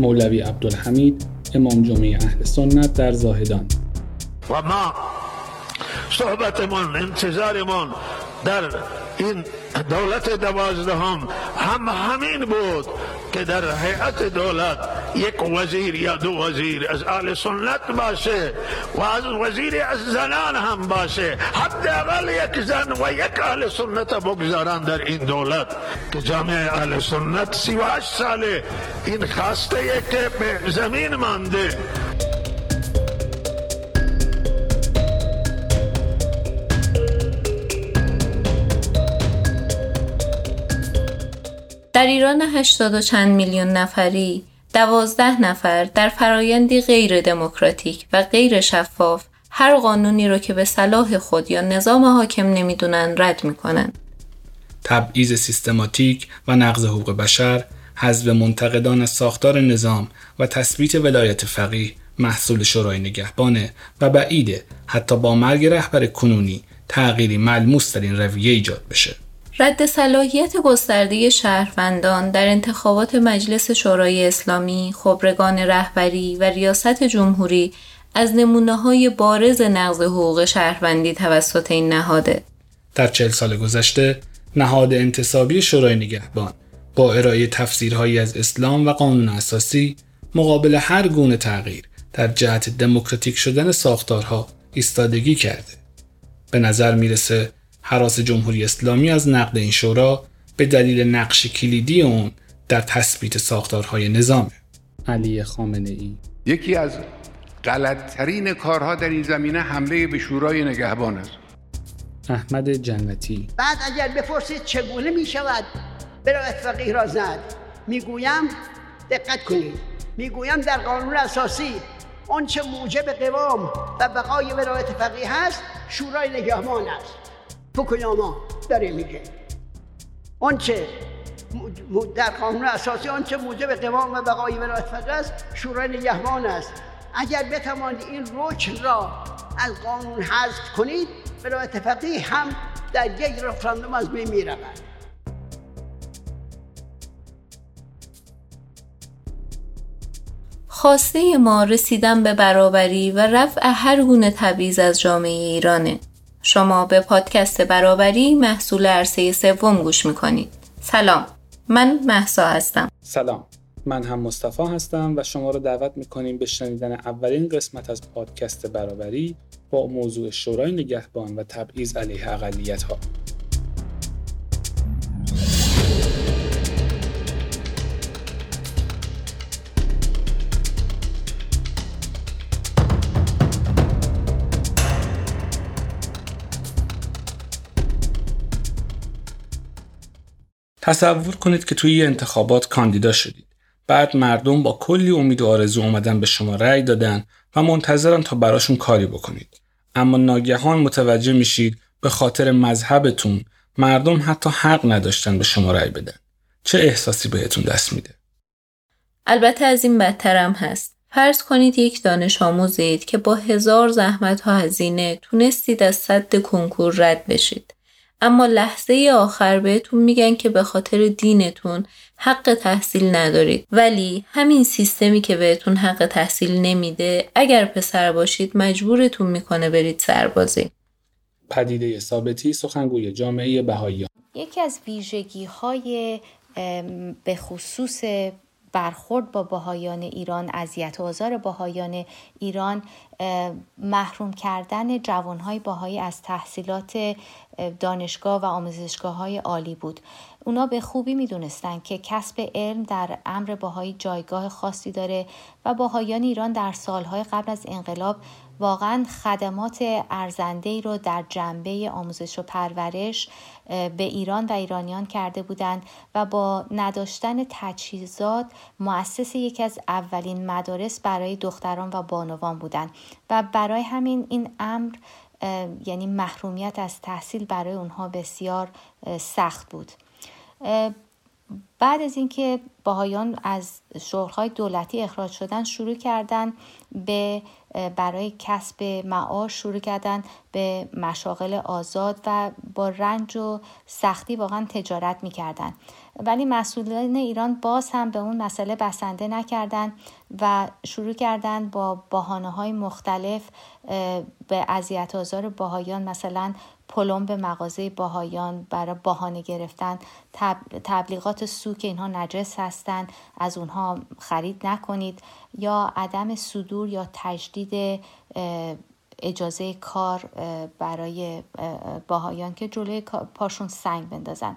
مولوی عبدالحمید امام جمعه اهل سنت در زاهدان. و ما صحبتمون انتظارمون در این دولت دوازدهم هم همین بود که در هیئت دولت یک وزیر یا دو وزیر از آل سنت باشه و از وزیر از زنان هم باشه. حداقل یک زن و یک آل سنت بگذارن در این دولت که جامعه آل سنت سی و ساله این خواسته که به زمین مانده. در ایران 80 و چند میلیون نفری دوازده نفر در فرایندی غیر دموکراتیک و غیر شفاف هر قانونی رو که به صلاح خود یا نظام حاکم نمی‌دونن رد می‌کنن. تبعیض سیستماتیک و نقض حقوق بشر، حذف منتقدان ساختار نظام و تثبیت ولایت فقیه محصول شورای نگهبانه و بعیده حتی با مرگ رهبر کنونی تغییری ملموس در این رویه ایجاد بشه. رد صلاحیت گسترده شهروندان در انتخابات مجلس شورای اسلامی، خبرگان رهبری و ریاست جمهوری از نمونه های بارز نقض حقوق شهروندی توسط این نهاده. در چل سال گذشته نهاد انتصابی شورای نگهبان با ارائه تفسیرهایی از اسلام و قانون اساسی مقابل هر گونه تغییر در جهت دموکراتیک شدن ساختارها ایستادگی کرده. به نظر می‌رسه حراس جمهوری اسلامی از نقد این شورا به دلیل نقش کلیدی اون در تثبیت ساختارهای نظامه علی خامنه ای. یکی از غلطترین کارها در این زمینه حمله به شورای نگهبان است. احمد جنتی. بعد اگر بپرسید چگونه می شود برای فقیه را زد می‌گویم دقت کنید. می‌گویم در قانون اساسی آنچه موجب قوام و بقای ولایت فقیه هست شورای نگهبان است. فوکویاما داره میگه آنچه در قانون اساسی آنچه موجب قوام و بقای ولایت است شورای نگهبان است. اگر بتوانید این رکن را از قانون حذف کنید ولایت فقیه هم در یک رفراندوم از بین می‌رود. خواسته ما رسیدن به برابری و رفع هر گونه تبعیض از جامعه ایرانه. شما به پادکست برابری محصول عرصه سوم گوش می‌کنید. سلام من محسا هستم. سلام من هم مصطفی هستم و شما رو دعوت می‌کنیم به شنیدن اولین قسمت از پادکست برابری با موضوع شورای نگهبان و تبعیض علیه اقلیت ها. تصور کنید که توی انتخابات کاندیدا شدید. بعد مردم با کلی امید و آرزو اومدن به شما رأی دادن و منتظرن تا براشون کاری بکنید. اما ناگهان متوجه میشید به خاطر مذهبتون مردم حتی حق نداشتن به شما رأی بدن. چه احساسی بهتون دست میده؟ البته از این بدترم هست. فرض کنید یک دانش آموزید که با هزار زحمت ها هزینه تونستید از صد کنکور رد بشید. اما لحظه آخر بهتون میگن که به خاطر دینتون حق تحصیل ندارید. ولی همین سیستمی که بهتون حق تحصیل نمیده اگر پسر باشید مجبورتون می‌کنه برید سربازی. پدیده ثابتی سخنگوی جامعه بهاییان یکی از ویژگی های به خصوص برخورد با باهایان ایران اذیت و آزار باهایان ایران محروم کردن جوانهای باهایی از تحصیلات دانشگاه و آموزشگاه های عالی بود. اونا به خوبی می‌دونستند که کسب علم در امر باهایی جایگاه خاصی داره و باهایان ایران در سالهای قبل از انقلاب واقعا خدمات ارزنده رو در جنبه آموزش و پرورش به ایران و ایرانیان کرده بودند و با نداشتن تجهیزات مؤسس یکی از اولین مدارس برای دختران و بانوان بودند و برای همین این امر یعنی محرومیت از تحصیل برای اونها بسیار سخت بود. بعد از اینکه باهایان از شغلهای دولتی اخراج شدن شروع کردن به برای کسب معاش شروع کردن به مشاغل آزاد و با رنج و سختی واقعا تجارت می‌کردن. ولی مسئولان ایران باز هم به اون مسئله بسنده نکردند و شروع کردند با بحانه های مختلف به اذیت آزار باهایان مثلا پلم به مغازه باهایان برای باهانه گرفتن تبلیغات سو که اینها نجس هستند. از اونها خرید نکنید. یا عدم صدور یا تجدید اجازه کار برای باهایان که جلوی پاشون سنگ بندازن.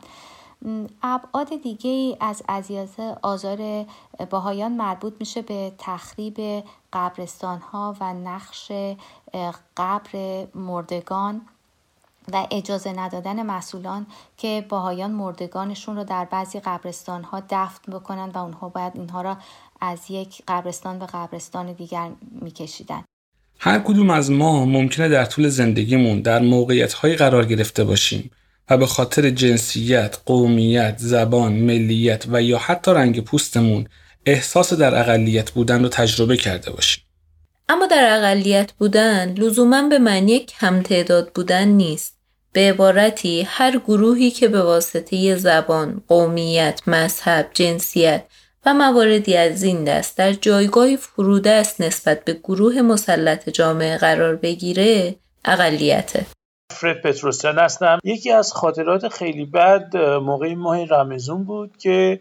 ابعاد دیگه از اذیت آزار باهایان مربوط میشه به تخریب قبرستان ها و نقش قبر مردگان. و اجازه ندادن مسئولان که باهایان مردگانشون رو در بعضی قبرستان ها دفن بکنن و اونها باید اینها را از یک قبرستان به قبرستان دیگر میکشیدن هر کدوم از ما ممکنه در طول زندگیمون در موقعیت های قرار گرفته باشیم و به خاطر جنسیت، قومیت، زبان، ملیت و یا حتی رنگ پوستمون احساس در اقلیت بودن رو تجربه کرده باشیم. اما در اقلیت بودن لزوما به معنی کم تعداد بودن نیست. به عبارتی هر گروهی که به واسطه زبان، قومیت، مذهب، جنسیت و مواردی از این دست در جایگاهی فروده است نسبت به گروه مسلط جامعه قرار بگیره اقلیته. فرد پتروسیان هستم یکی از خاطرات خیلی بد موقع ماه رمزون بود که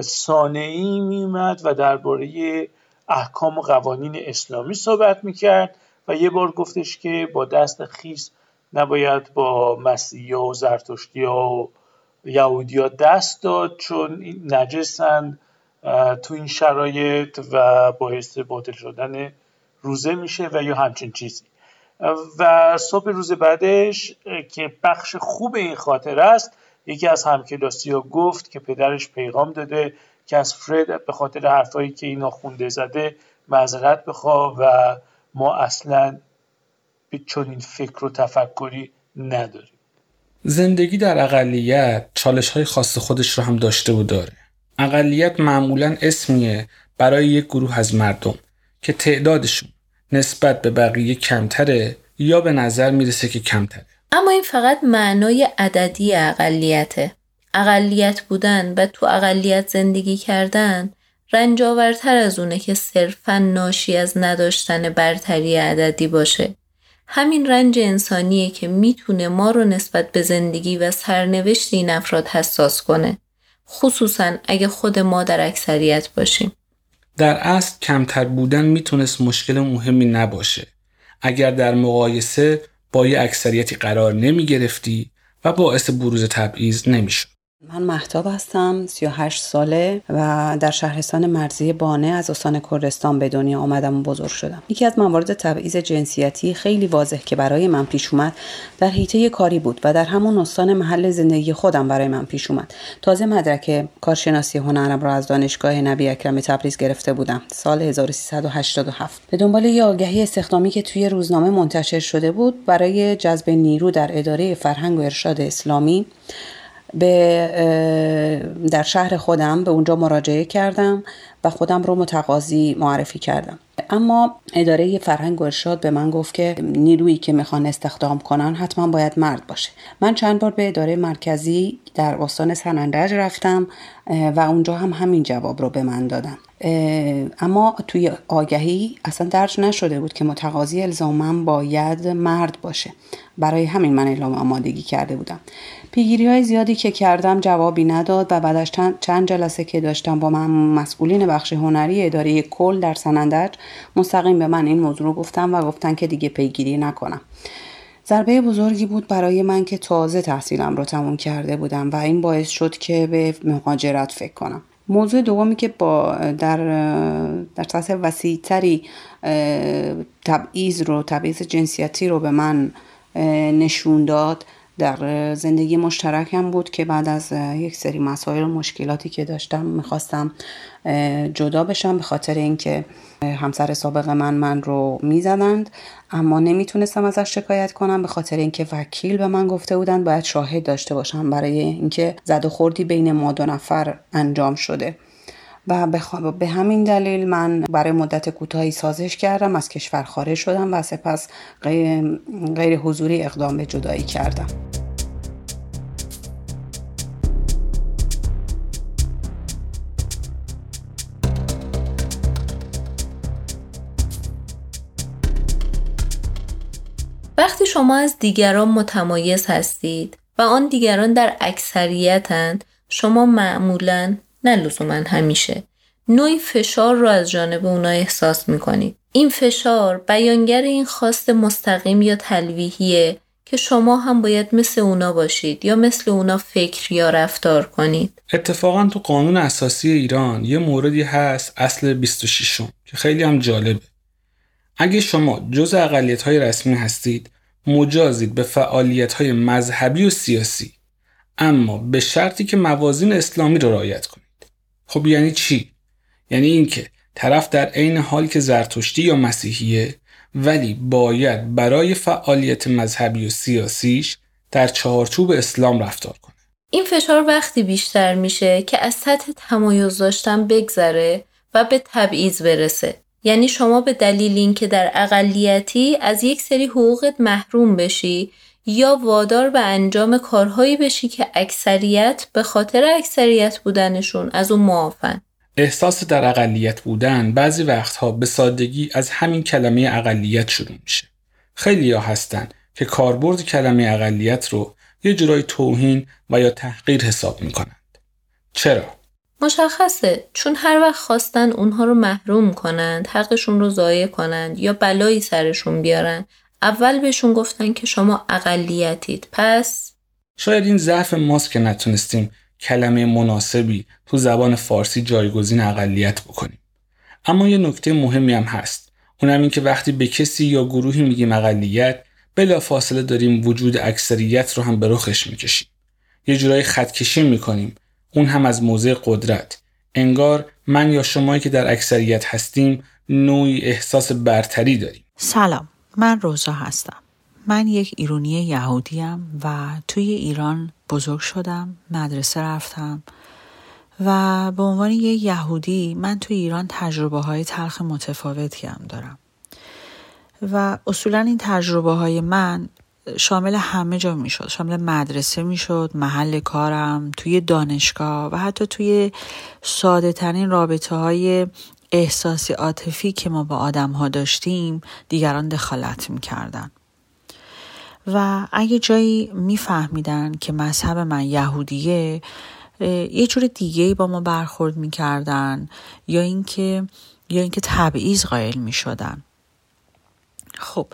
سانعی میومد و درباره احکام و قوانین اسلامی صحبت می‌کرد و یه بار گفتش که با دست خیس نباید با مسیحی و زرتشتی و یهودی ها دست داد چون نجسند تو این شرایط و باعث باطل شدن روزه میشه و یا همچین چیزی. و صبح روز بعدش که بخش خوب این خاطر است یکی از همکلاسی ها گفت که پدرش پیغام داده که از فرد به خاطر حرفایی که اینا خونده زده معذرت بخوا و ما اصلا به چنین فکر و تفکری نداریم. زندگی در اقلیت چالش های خاص خودش رو هم داشته و داره. اقلیت معمولا اسمیه برای یک گروه از مردم که تعدادشون نسبت به بقیه کمتره یا به نظر می‌رسه که کمتره. اما این فقط معنای عددی اقلیته. اقلیت بودن و تو اقلیت زندگی کردن رنجاورتر از اونه که صرفا ناشی از نداشتن برتری عددی باشه. همین رنج انسانیه که می‌تونه ما رو نسبت به زندگی و سرنوشت این افراد حساس کنه خصوصا اگه خود ما در اکثریت باشیم. در اصل کمتر بودن می‌تونست مشکل مهمی نباشه. اگر در مقایسه با یه اکثریتی قرار نمی گرفتی و باعث بروز تبعیض نمی‌شد. من محتاب هستم 38 ساله و در شهرستان مرزی بانه از استان کردستان به دنیا آمدم و بزرگ شدم. یکی از موارد تبعیض جنسیتی خیلی واضح که برای من پیش اومد در حیطه کاری بود و در همون استان محل زندگی خودم برای من پیش اومد. تازه مدرک کارشناسی هنرم را از دانشگاه نبی اکرم تبریز گرفته بودم. سال 1387 به دنبال یه آگهی استخدامی که توی روزنامه منتشر شده بود برای جذب نیرو در اداره فرهنگ و ارشاد اسلامی به در شهر خودم به اونجا مراجعه کردم و خودم رو متقاضی معرفی کردم. اما اداره فرهنگ و ارشاد به من گفت که نیرویی که می‌خوان استخدام کنن حتما باید مرد باشه. من چند بار به اداره مرکزی در استان سنندج رفتم و اونجا هم همین جواب رو به من دادن. اما توی آگهی اصلا درج نشده بود که متقاضی الزاما باید مرد باشه. برای همین من اعلام آمادگی کرده بودم. پیگیری های زیادی که کردم جوابی نداد و بعدش چند جلسه که داشتم با من مسئولین بخش هنری اداره کل در سنندج مستقیم به من این موضوع رو گفتم و گفتن که دیگه پیگیری نکنم. ضربه بزرگی بود برای من که تازه تحصیلم رو تموم کرده بودم و این باعث شد که به مهاجرت فکر کنم. موضوع دومی که با در در سطح وسیعتری تبعیض رو تبعیض جنسیتی رو به من نشون داد در زندگی مشترکم بود که بعد از یک سری مسائل و مشکلاتی که داشتم می‌خواستم جدا بشم به خاطر اینکه همسر سابق من من رو می‌زدند. اما نمی‌تونستم ازش شکایت کنم به خاطر اینکه وکیل به من گفته بودند باید شاهد داشته باشم برای اینکه زد و خوردی بین ما دو نفر انجام شده. و بخ... به همین دلیل من برای مدت کوتاهی سازش کردم از کشور خارج شدم و سپس غیر, غیر حضوری اقدام به جدایی کردم. وقتی شما از دیگران متمایز هستید و آن دیگران در اکثریتند شما معمولاً نه لزوما همیشه. نوعی فشار رو از جانب اونا احساس می‌کنید این فشار بیانگر این خواست مستقیم یا تلویحیه که شما هم باید مثل اونا باشید یا مثل اونا فکر یا رفتار کنید. اتفاقا تو قانون اساسی ایران یه موردی هست اصل 26 که خیلی هم جالبه. اگه شما جز اقلیت های رسمی هستید مجازید به فعالیت های مذهبی و سیاسی اما به شرطی که موازین اسلامی رو رعایت کنید. خب یعنی چی؟ یعنی اینکه طرف در عین حال که زرتشتی یا مسیحیه ولی باید برای فعالیت مذهبی و سیاسیش در چهارچوب اسلام رفتار کنه. این فشار وقتی بیشتر میشه که از سطح تمایز داشتن بگذره و به تبعیض برسه. یعنی شما به دلیل اینکه در اقلیتی از یک سری حقوقت محروم بشی یا وادار به انجام کارهایی بشی که اکثریت به خاطر اکثریت بودنشون از اون معافن احساس در اقلیت بودن بعضی وقتها به سادگی از همین کلمه اقلیت شروع میشه. خیلی ها هستن که کاربرد کلمه اقلیت رو یه جورای توهین و یا تحقیر حساب می‌کنند. چرا؟ مشخصه چون هر وقت خواستن اونها رو محروم کنند حقشون رو ضایع کنند یا بلایی سرشون بیارن اول بهشون گفتن که شما اقلیتید. پس شاید این ضعف ماست که نتونستیم کلمه مناسبی تو زبان فارسی جایگزین اقلیت بکنیم. اما یه نکته مهمی هم هست. اونم این که وقتی به کسی یا گروهی میگیم اقلیت بلا فاصله داریم وجود اکثریت رو هم به رخش می‌کشیم. یه جورایی خطکشی می‌کنیم. اون هم از موضع قدرت. انگار من یا شمایی که در اکثریت هستیم نوعی احساس برتری داریم. سلام. من روزا هستم. من یک ایرونی یهودیم و توی ایران بزرگ شدم مدرسه رفتم و به عنوان یک یهودی من توی ایران تجربه های تلخ متفاوتی هم دارم. و اصولا این تجربه های من شامل همه جا می شد شامل مدرسه می شد محل کارم توی دانشگاه و حتی توی ساده ترین رابطه های احساسی عاطفی که ما با آدم ها داشتیم دیگران دخالت می کردن. و اگه جایی میفهمیدن که مذهب من یهودیه یه جور دیگه با ما برخورد می‌کردن یا اینکه یا اینکه تبعیض قائل می‌شدن. خب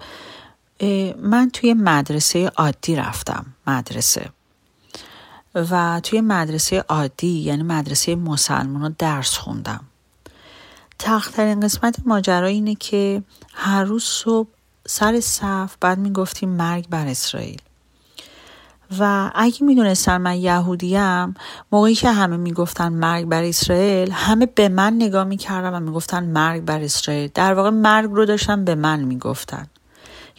من توی مدرسه عادی رفتم مدرسه. و توی مدرسه عادی یعنی مدرسه مسلمان درس خوندم. تخترین قسمت ماجرا اینه که هر روز صبح سر صف بعد می‌گفتیم مرگ بر اسرائیل. و اگه می‌دونستن من یهودیم موقعی که همه می‌گفتن مرگ بر اسرائیل همه به من نگاه می‌کردن و می‌گفتن مرگ بر اسرائیل. در واقع مرگ رو داشتن به من می‌گفتن.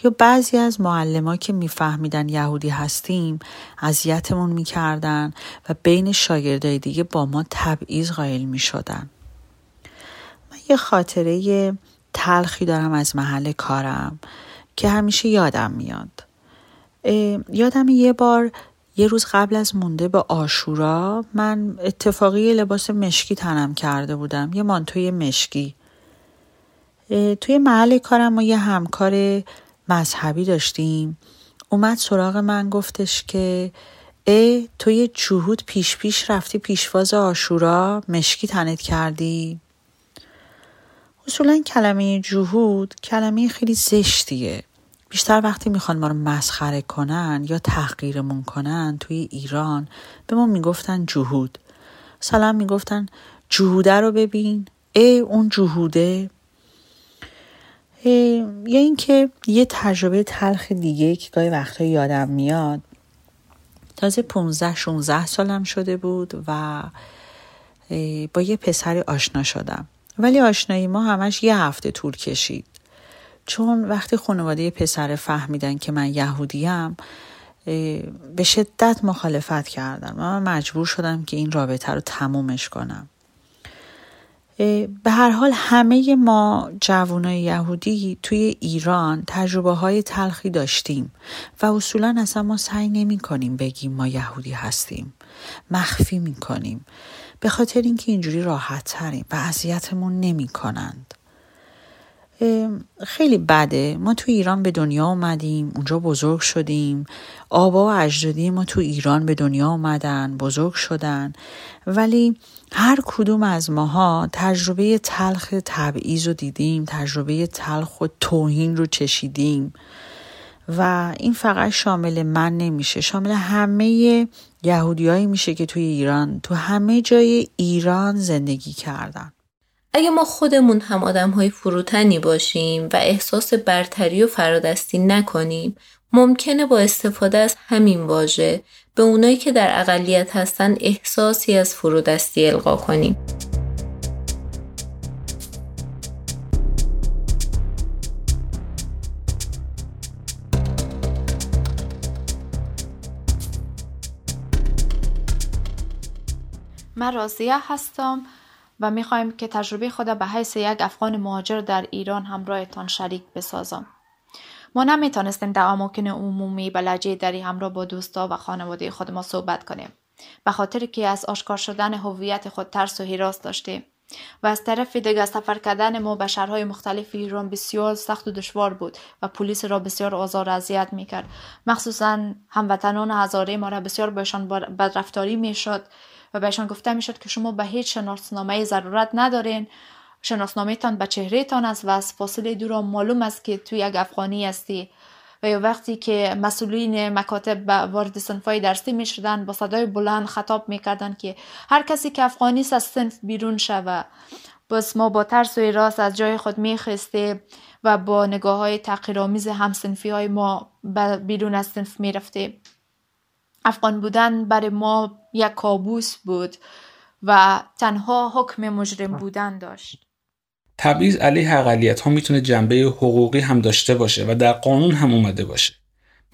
یا بعضی از معلما که میفهمیدن یهودی هستیم اذیتمون می‌کردن و بین شاگردای دیگه با ما تبعیض قائل می‌شدن. یه خاطره تلخی دارم از محل کارم که همیشه یادم میاد. یادم یه بار یه روز قبل از مونده به آشورا من اتفاقی لباس مشکی تنم کرده بودم یه مانتوی مشکی. توی محل کارم ما یه همکار مذهبی داشتیم. اومد سراغ من گفتش که ای تو یه جهود پیش پیش رفتی پیشواز آشورا مشکی تنت کردی اصولا کلمه جهود کلمه خیلی زشتیه. بیشتر وقتی می‌خوان ما رو مسخره کنن یا تحقیرمون کنن توی ایران به ما می‌گفتن جهود. سلام می‌گفتن جهوده رو ببین. ای اون جهوده. یا اینکه یه تجربه تلخ دیگه که گاهی وقتا یادم میاد. تازه 15 16 سالم شده بود و با یه پسری آشنا شدم. ولی آشنایی ما همش یه هفته طول کشید. چون وقتی خانواده پسر فهمیدن که من یهودیم به شدت مخالفت کردن و من مجبور شدم که این رابطه رو تمومش کنم. به هر حال همه ما جوانای یهودی توی ایران تجربه های تلخی داشتیم و اصولا اصلا ما سعی نمی کنیم بگیم ما یهودی هستیم. مخفی می کنیم به خاطر اینکه اینجوری راحت تریم و اذیتمون نمی کنند خیلی بده. ما تو ایران به دنیا اومدیم اونجا بزرگ شدیم. آبا و اجدادی ما تو ایران به دنیا اومدن بزرگ شدن. ولی هر کدوم از ماها تجربه تلخ تبعیض رو دیدیم تجربه تلخ و توهین رو چشیدیم. و این فقط شامل من نمیشه شامل همه یهودیایی میشه که توی ایران تو همه جای ایران زندگی کردن اگه ما خودمون هم آدم های فروتنی باشیم و احساس برتری و فرادستی نکنیم ممکنه با استفاده از همین واژه به اونایی که در اقلیت هستن احساسی از فرودستی القا کنیم. من راضیه هستم و می‌خوایم که تجربه خود به حیث یک افغان مهاجر در ایران همراهتان شریک بسازم. ما نمی‌تونستیم در اماکن عمومی به لجه دری همراه با دوستا و خانواده خود ما صحبت کنیم. به خاطر که از آشکار شدن هویت خود ترس و حراس داشتیم و از طرف دیگر سفر کردن ما به شهرهای مختلف ایران بسیار سخت و دشوار بود و پلیس را بسیار آزار اذیت می‌کرد مخصوصا هموطنان هزاره ما را بسیار بهشان بدرفتاری می‌شد و بهشان گفته می‌شد که شما به هیچ شناسنامه ضرورت ندارین. شناسنامه تان به چهره تان است و از فاصله دور معلوم است که توی یک افغانی هستی. و یا وقتی که مسئولین مکاتب وارد سنفای درسی می شدن با صدای بلند خطاب می کردن که هر کسی که افغانی است از سنف بیرون شوه. بس ما با ترس و راست از جای خود می خسته و با نگاه های تقیرآمیز سنفی های ما بیرون از سنف می رفته افغان بودن برای ما یک کابوس بود و تنها حکم مجرم بودن داشت. تبعیض علیه اقلیت ها می‌تونه جنبه حقوقی هم داشته باشه و در قانون هم اومده باشه.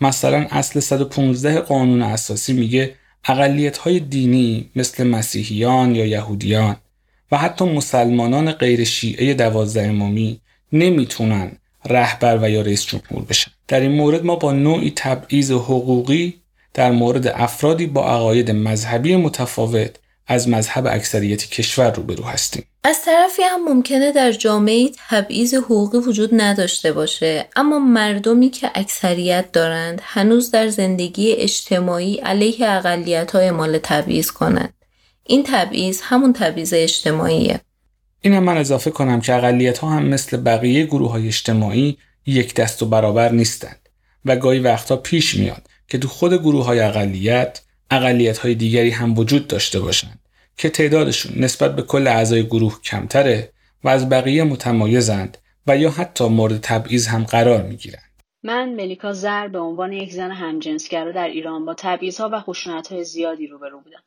مثلا اصل 115 قانون اساسی میگه اقلیت های دینی مثل مسیحیان یا یهودیان و حتی مسلمانان غیر شیعه دوازده امامی نمی‌تونن رهبر و یا رئیس جمهور بشن. در این مورد ما با نوعی تبعیض حقوقی در مورد افرادی با عقاید مذهبی متفاوت از مذهب اکثریت کشور روبرو هستیم. از طرفی هم ممکنه در جامعه تبعیض حقوقی وجود نداشته باشه اما مردمی که اکثریت دارند هنوز در زندگی اجتماعی علیه اقلیت های مال تبعیض کنند. این تبعیض همون تبعیض اجتماعیه. این هم من اضافه کنم که اقلیت ها هم مثل بقیه گروه های اجتماعی یک دست و برابر نیستند و گاهی وقتا پیش میاد که تو خود گروه های اقلیت اقلیت های دیگری هم وجود داشته باشند که تعدادشون نسبت به کل اعضای گروه کمتره و از بقیه متمایزند و یا حتی مورد تبعیض هم قرار می گیرند. من ملیکا زر به عنوان یک زن همجنسگرا در ایران با ها و های زیادی روبرو بودم.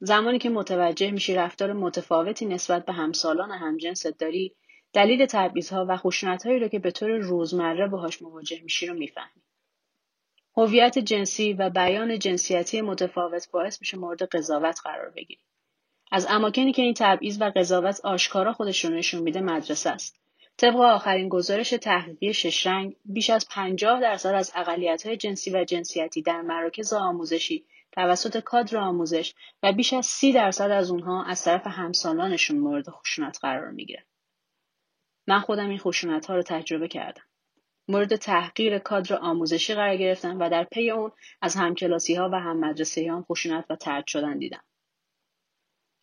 زمانی که متوجه میشی رفتار متفاوتی نسبت به همسالان همجنست داری دلیل ها و هایی رو که به طور روزمره باهاش مواجه میشی رو می‌فهمی هویت جنسی و بیان جنسیتی متفاوت باعث میشه مورد قضاوت قرار بگیری از اماکنی که این تبعیض و قضاوت آشکارا خودش رو نشون میده مدرسه است طبق آخرین گزارش تحقیقی شش رنگ بیش از 50 درصد از های جنسی و جنسیتی در مراکز آموزشی توسط کادر آموزش و بیش از سی درصد از اونها از طرف همسالانشون مورد خشونت قرار می‌گیره. من خودم این خشونت ها رو تجربه کردم. مورد تحقیر کادر آموزشی قرار گرفتم و در پی اون از همکلاسی ها و هم مدرسه هم خشونت و ترد شدن دیدم.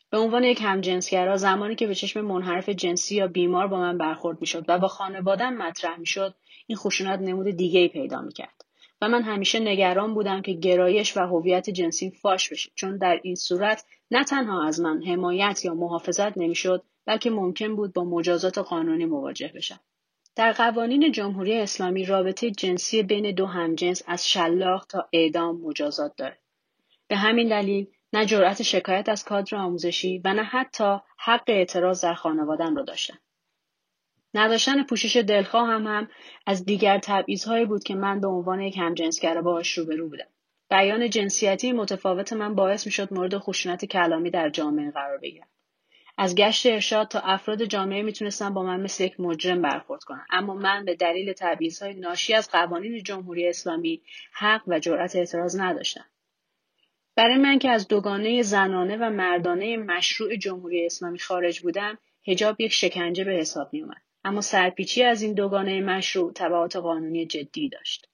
به عنوان یک همجنسگرا زمانی که به چشم منحرف جنسی یا بیمار با من برخورد می‌شد و با خانوادم مطرح می‌شد این خشونت نمود دیگه ای پیدا می‌کرد و من همیشه نگران بودم که گرایش و هویت جنسی فاش بشه چون در این صورت نه تنها از من حمایت یا محافظت نمی‌شد بلکه ممکن بود با مجازات قانونی مواجه بشم در قوانین جمهوری اسلامی رابطه جنسی بین دو همجنس از شلاق تا اعدام مجازات دارد. به همین دلیل نه جرأت شکایت از کادر آموزشی و نه حتی حق اعتراض در خانوادم را داشتم نداشتن پوشش دلخواه هم هم از دیگر تبعیضهایی بود که من به عنوان یک همجنسگرا باهاش روبرو بودم. بیان جنسیتی متفاوت من باعث می‌شد مورد خشونت کلامی در جامعه قرار بگیرم. از گشت ارشاد تا افراد جامعه می‌تونستن با من مثل یک مجرم برخورد کنن اما من به دلیل تبعیضهای ناشی از قوانین جمهوری اسلامی حق و جرأت اعتراض نداشتم برای من که از دوگانه زنانه و مردانه مشروع جمهوری اسلامی خارج بودم هجاب یک شکنجه به حساب می اومد. اما سرپیچی از این دوگانه مشروع تبعات قانونی جدی داشت.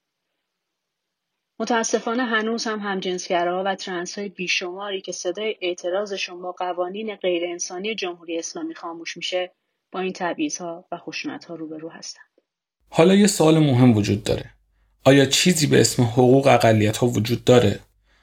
متاسفانه هنوز هم همجنسگراها و ترنس های بیشماری که صدای اعتراضشون با قوانین غیر انسانی جمهوری اسلامی خاموش میشه با این ها و خشونت ها روبرو هستند. حالا یه سوال مهم وجود داره. آیا چیزی به اسم حقوق اقلیت ها وجود داره؟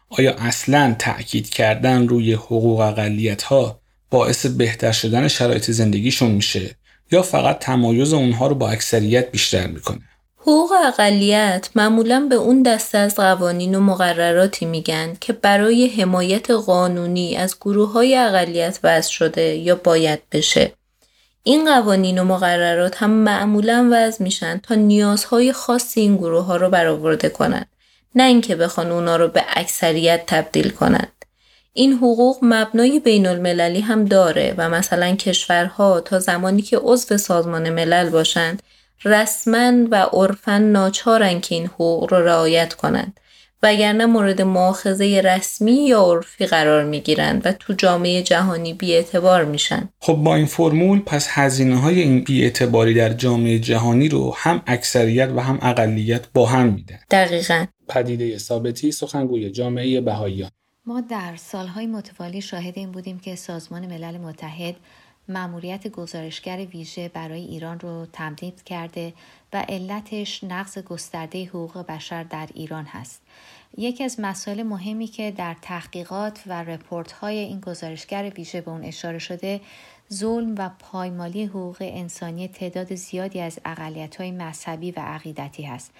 آیا اصلا تأکید کردن روی حقوق اقلیت ها باعث بهتر شدن شرایط زندگیشون میشه یا فقط تمایز اونها رو با اکثریت بیشتر می‌کنه؟ حقوق اقلیت معمولا به اون دسته از قوانین و مقرراتی میگن که برای حمایت قانونی از گروه های اقلیت وضع شده یا باید بشه. این قوانین و مقررات هم معمولا وضع میشن تا نیازهای خاص این گروه ها رو برآورده کنند نه اینکه بخوان اونا رو به اکثریت تبدیل کنند. این حقوق مبنای بین المللی هم داره و مثلا کشورها تا زمانی که عضو سازمان ملل باشند رسما و عرفا ناچارن که این حقوق رو رعایت کنند وگرنه مورد معاخذه رسمی یا عرفی قرار می گیرند و تو جامعه جهانی بیاعتبار میشن. خب با این فرمول پس هزینه های این بیاعتباری در جامعه جهانی رو هم اکثریت و هم اقلیت با هم میدن. دقیقا. پدیده ثابتی سخنگوی جامعه بهاییان ما در سالهای متوالی شاهد این بودیم که سازمان ملل متحد مأموریت گزارشگر ویژه برای ایران رو تمدید کرده و علتش نقض گسترده حقوق بشر در ایران هست. یکی از مسائل مهمی که در تحقیقات و رپورت های این گزارشگر ویژه به اون اشاره شده ظلم و پایمالی حقوق انسانی تعداد زیادی از اقلیت های مذهبی و عقیدتی هست.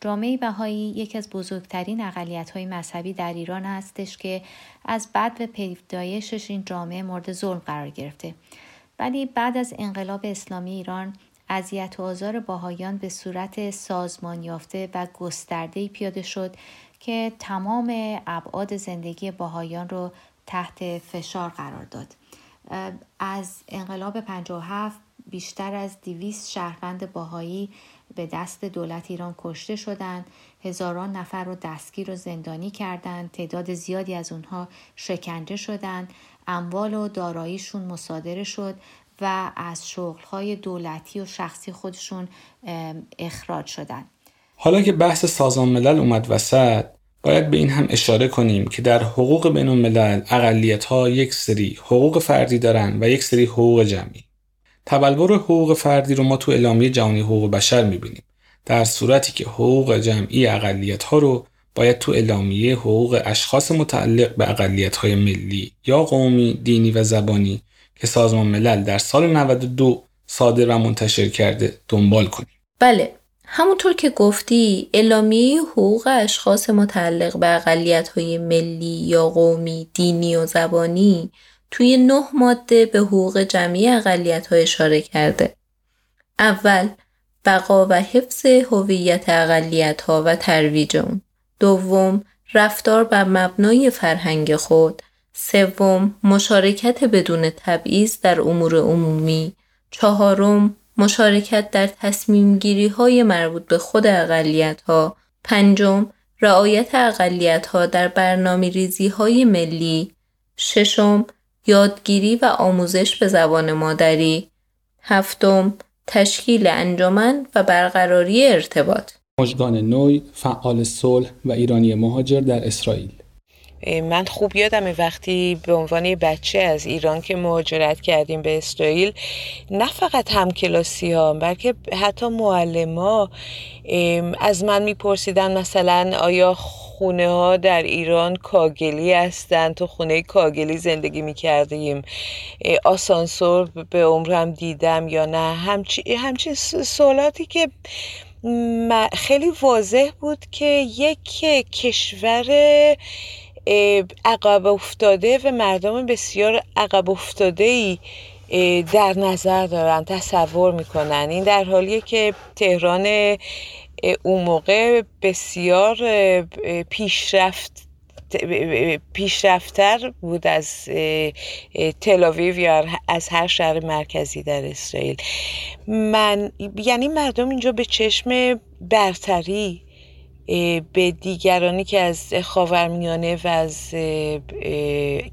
جامعه بهایی یکی از بزرگترین اقلیت های مذهبی در ایران هستش که از بعد به پیدایشش این جامعه مورد ظلم قرار گرفته. ولی بعد از انقلاب اسلامی ایران اذیت و آزار باهایان به صورت سازمان یافته و گسترده پیاده شد که تمام ابعاد زندگی باهایان رو تحت فشار قرار داد. از انقلاب 57 بیشتر از دیویس شهروند باهایی به دست دولت ایران کشته شدند. هزاران نفر رو دستگیر و زندانی کردند. تعداد زیادی از اونها شکنجه شدند. اموال و داراییشون مصادره شد و از شغلهای دولتی و شخصی خودشون اخراج شدند حالا که بحث سازمان ملل اومد وسط باید به این هم اشاره کنیم که در حقوق بین الملل اقلیت ها یک سری حقوق فردی دارن و یک سری حقوق جمعی. تبلور حقوق فردی رو ما تو اعلامیه جهانی حقوق بشر می‌بینیم. در صورتی که حقوق جمعی اقلیت ها رو باید تو اعلامیه حقوق اشخاص متعلق به اقلیت های ملی یا قومی، دینی و زبانی که سازمان ملل در سال 92 صادر و منتشر کرده دنبال کنیم. بله، همونطور که گفتی اعلامیه حقوق اشخاص متعلق به اقلیت های ملی یا قومی، دینی و زبانی توی نه ماده به حقوق جمعی اقلیت ها اشاره کرده. اول بقا و حفظ هویت اقلیت ها و ترویج اون. دوم رفتار بر مبنای فرهنگ خود. سوم مشارکت بدون تبعیض در امور عمومی. چهارم مشارکت در تصمیم گیری های مربوط به خود اقلیت ها. پنجم رعایت اقلیت ها در برنامه ریزی های ملی. ششم یادگیری و آموزش به زبان مادری هفتم تشکیل انجمن و برقراری ارتباط مجگان نوی فعال صلح و ایرانی مهاجر در اسرائیل. من خوب یادم وقتی به عنوان بچه از ایران که مهاجرت کردیم به اسرائیل نه فقط هم کلاسی ها بلکه حتی معلم ها از من میپرسیدن مثلا آیا خونه ها در ایران کاگلی هستند؟ تو خونه کاگلی زندگی می کردیم آسانسور به عمرم دیدم یا نه؟ همچی, همچی سوالاتی که خیلی واضح بود که یک کشور عقب افتاده و مردم بسیار عقب افتاده ای در نظر دارن تصور می‌کنن. این در حالیه که تهران اون موقع بسیار پیشرفت پیشرفتر بود از تلاویو یا از هر شهر مرکزی در اسرائیل. من یعنی مردم اینجا به چشم برتری به دیگرانی که از خاورمیانه و از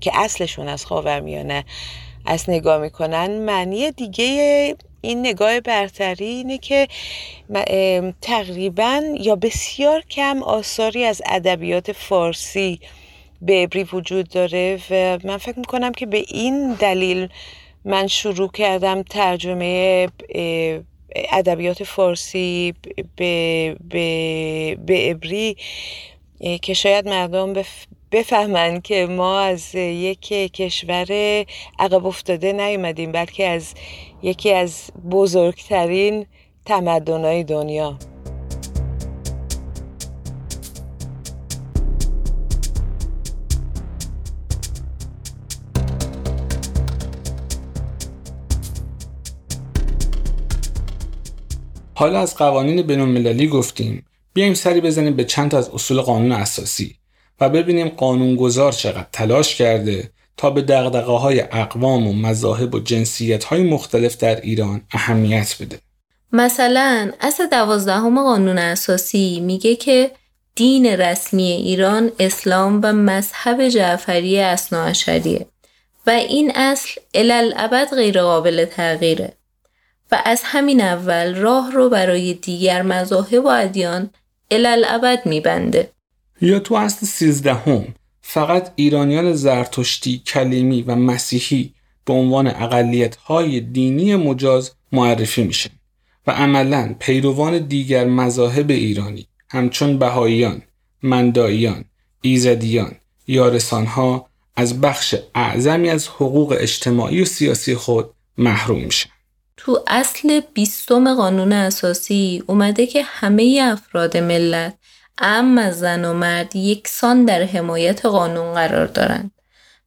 که اصلشون از خاورمیانه از نگاه می‌کنن معنی دیگه این نگاه برتری اینه که تقریبا یا بسیار کم آثاری از ادبیات فارسی به ابری وجود داره و من فکر می‌کنم که به این دلیل من شروع کردم ترجمه ادبیات فارسی به, به, به ابری که شاید مردم بفهمن که ما از یک کشور عقب افتاده نیومدیم بلکه از یکی از بزرگترین تمدنهای دنیا. حالا از قوانین بین گفتیم. بیایم سری بزنیم به چند از اصول قانون اساسی. و ببینیم قانونگذار چقدر تلاش کرده تا به دقدقه های اقوام و مذاهب و جنسیت های مختلف در ایران اهمیت بده. مثلا اصل دوازدهم قانون اساسی میگه که دین رسمی ایران اسلام و مذهب جعفری اصناعشریه و این اصل الالعبد غیر قابل تغییره و از همین اول راه رو برای دیگر مذاهب و ادیان الالعبد میبنده. یا تو اصل سیزدهم فقط ایرانیان زرتشتی، کلیمی و مسیحی به عنوان اقلیت های دینی مجاز معرفی میشن و عملا پیروان دیگر مذاهب ایرانی همچون بهاییان، منداییان، ایزدیان، یارسانها از بخش اعظمی از حقوق اجتماعی و سیاسی خود محروم میشن. تو اصل بیستم قانون اساسی اومده که همه افراد ملت اما زن و مرد یکسان در حمایت قانون قرار دارند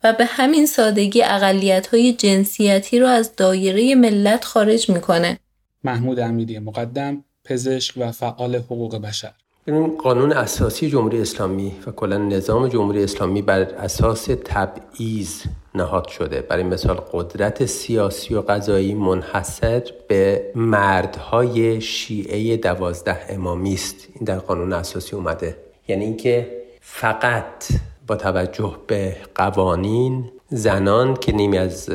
و به همین سادگی اقلیت های جنسیتی رو از دایره ملت خارج می‌کنه. محمود امیری مقدم پزشک و فعال حقوق بشر این قانون اساسی جمهوری اسلامی و کلا نظام جمهوری اسلامی بر اساس تبعیض نهاد شده. برای مثال قدرت سیاسی و قضایی منحصر به مردهای شیعه دوازده امامی است. این در قانون اساسی اومده. یعنی اینکه فقط با توجه به قوانین زنان که نیمی از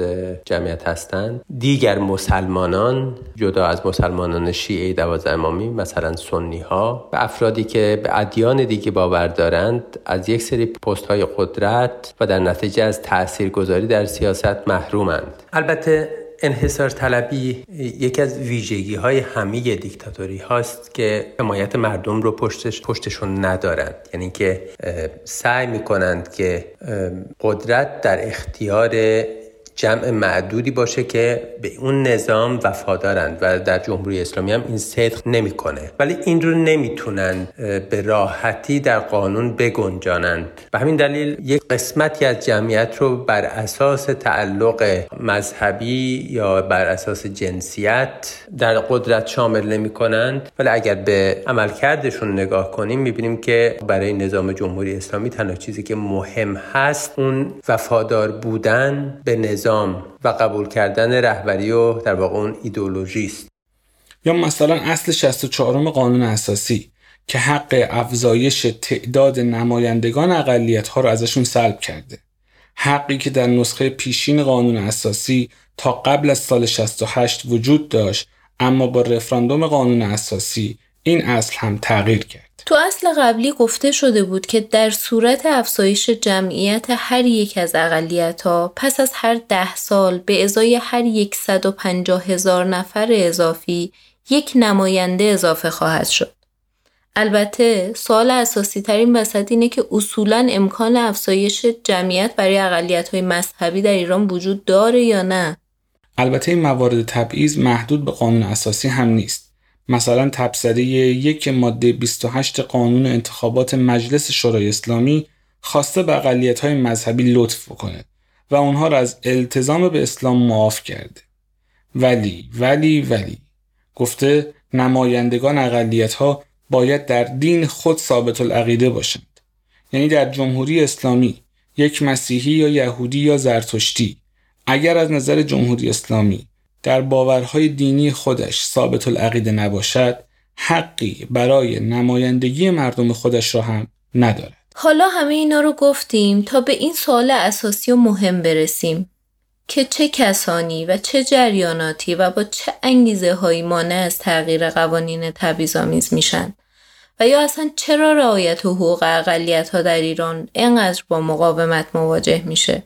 جمعیت هستند. دیگر مسلمانان جدا از مسلمانان شیعه دوازده امامی مثلا سنی ها و افرادی که به ادیان دیگه باور دارند از یک سری پست های قدرت و در نتیجه از تاثیرگذاری در سیاست محرومند. البته انحصار طلبی یکی از ویژگی های همه دیکتاتوری هاست که حمایت مردم رو پشتش پشتشون ندارند. یعنی که سعی می‌کنند که قدرت در اختیار جمع معدودی باشه که به اون نظام وفادارند و در جمهوری اسلامی هم این صدق نمی‌کنه. ولی این رو نمی‌تونن به راحتی در قانون بگنجانند. به همین دلیل یک قسمتی از جمعیت رو بر اساس تعلق مذهبی یا بر اساس جنسیت در قدرت شامل نمی کنند ولی اگر به عملکردشون نگاه کنیم می‌بینیم که برای نظام جمهوری اسلامی تنها چیزی که مهم هست اون وفادار بودن به نظام نظام و قبول کردن رهبری و در واقع اون ایدولوژی است. یا مثلا اصل 64 قانون اساسی که حق افزایش تعداد نمایندگان اقلیت ها را ازشون سلب کرده. حقی که در نسخه پیشین قانون اساسی تا قبل از سال 68 وجود داشت اما با رفراندوم قانون اساسی این اصل هم تغییر کرد تو اصل قبلی گفته شده بود که در صورت افزایش جمعیت هر یک از اقلیت ها پس از هر ده سال به ازای هر 150 هزار نفر اضافی یک نماینده اضافه خواهد شد. البته سوال اساسی ترین وسط اینه که اصولا امکان افزایش جمعیت برای اقلیت های مذهبی در ایران وجود داره یا نه؟ البته این موارد تبعیض محدود به قانون اساسی هم نیست. مثلا تبصره یک ماده 28 قانون انتخابات مجلس شورای اسلامی خواسته به اقلیت های مذهبی لطف بکنه و اونها را از التزام به اسلام معاف کرده. ولی ولی ولی گفته نمایندگان اقلیت ها باید در دین خود ثابت العقیده باشند. یعنی در جمهوری اسلامی یک مسیحی یا یهودی یا زرتشتی اگر از نظر جمهوری اسلامی در باورهای دینی خودش ثابت العقیده نباشد حقی برای نمایندگی مردم خودش را هم ندارد. حالا همه اینا رو گفتیم تا به این سوال اساسی و مهم برسیم که چه کسانی و چه جریاناتی و با چه انگیزه هایی مانع از تغییر قوانین تبعیض‌آمیز میشن و یا اصلا چرا رعایت حقوق اقلیت ها در ایران اینقدر با مقاومت مواجه میشه؟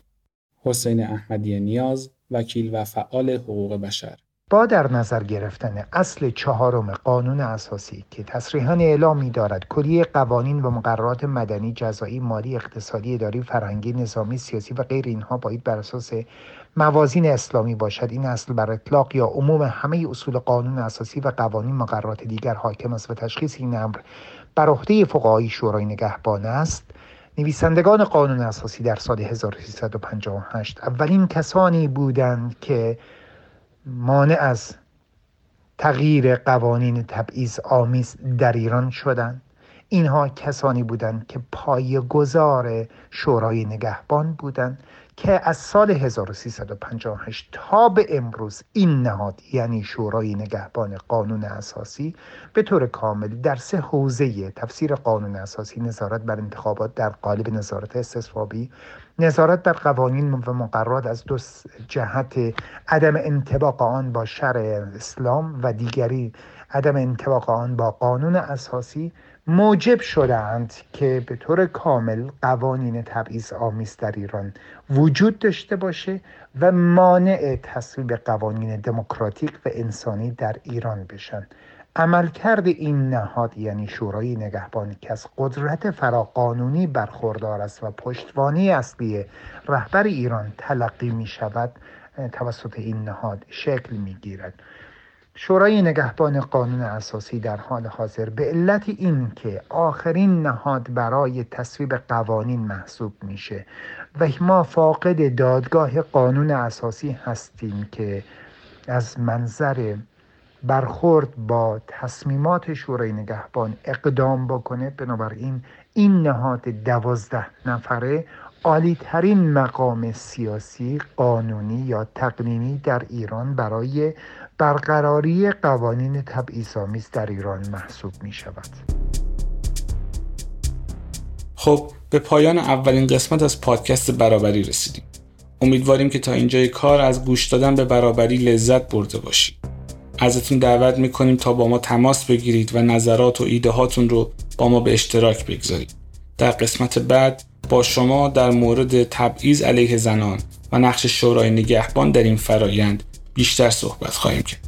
حسین احمدی نیاز وکیل و فعال حقوق بشر. با در نظر گرفتن اصل چهارم قانون اساسی که تصریحا اعلام می دارد کلیه قوانین و مقررات مدنی جزایی مالی اقتصادی اداری فرهنگی نظامی سیاسی و غیر اینها باید بر اساس موازین اسلامی باشد. این اصل بر اطلاق یا عموم همه اصول قانون اساسی و قوانین مقررات دیگر حاکم است و تشخیص این امر بر عهده فقهای شورای نگهبان است. نویسندگان قانون اساسی در سال 1358 اولین کسانی بودند که مانع از تغییر قوانین تبعیض آمیز در ایران شدند. اینها کسانی بودند که گذار شورای نگهبان بودند. که از سال 1358 تا به امروز این نهاد یعنی شورای نگهبان قانون اساسی به طور کامل در سه حوزه تفسیر قانون اساسی نظارت بر انتخابات در قالب نظارت استصوابی نظارت بر قوانین و مقررات از دو جهت عدم انطباق آن با شرع اسلام و دیگری عدم انطباق آن با قانون اساسی موجب شدند که به طور کامل قوانین تبعیض آمیز در ایران وجود داشته باشه و مانع تصویب قوانین دموکراتیک و انسانی در ایران بشن. عملکرد این نهاد یعنی شورای نگهبان که از قدرت فراقانونی برخوردار است و پشتوانی اصلی رهبر ایران تلقی می شود توسط این نهاد شکل می گیرد شورای نگهبان قانون اساسی در حال حاضر به علت این که آخرین نهاد برای تصویب قوانین محسوب میشه و ما فاقد دادگاه قانون اساسی هستیم که از منظر برخورد با تصمیمات شورای نگهبان اقدام بکنه بنابراین این نهاد دوازده نفره عالی ترین مقام سیاسی قانونی یا تقنینی در ایران برای برقراری قوانین تبعیض‌آمیز در ایران محسوب می شود. خب به پایان اولین قسمت از پادکست برابری رسیدیم. امیدواریم که تا اینجای کار از گوش دادن به برابری لذت برده باشید. ازتون دعوت می‌کنیم تا با ما تماس بگیرید و نظرات و ایده هاتون رو با ما به اشتراک بگذارید. در قسمت بعد با شما در مورد تبعیض علیه زنان و نقش شورای نگهبان در این فرایند بیشتر صحبت خواهیم کرد.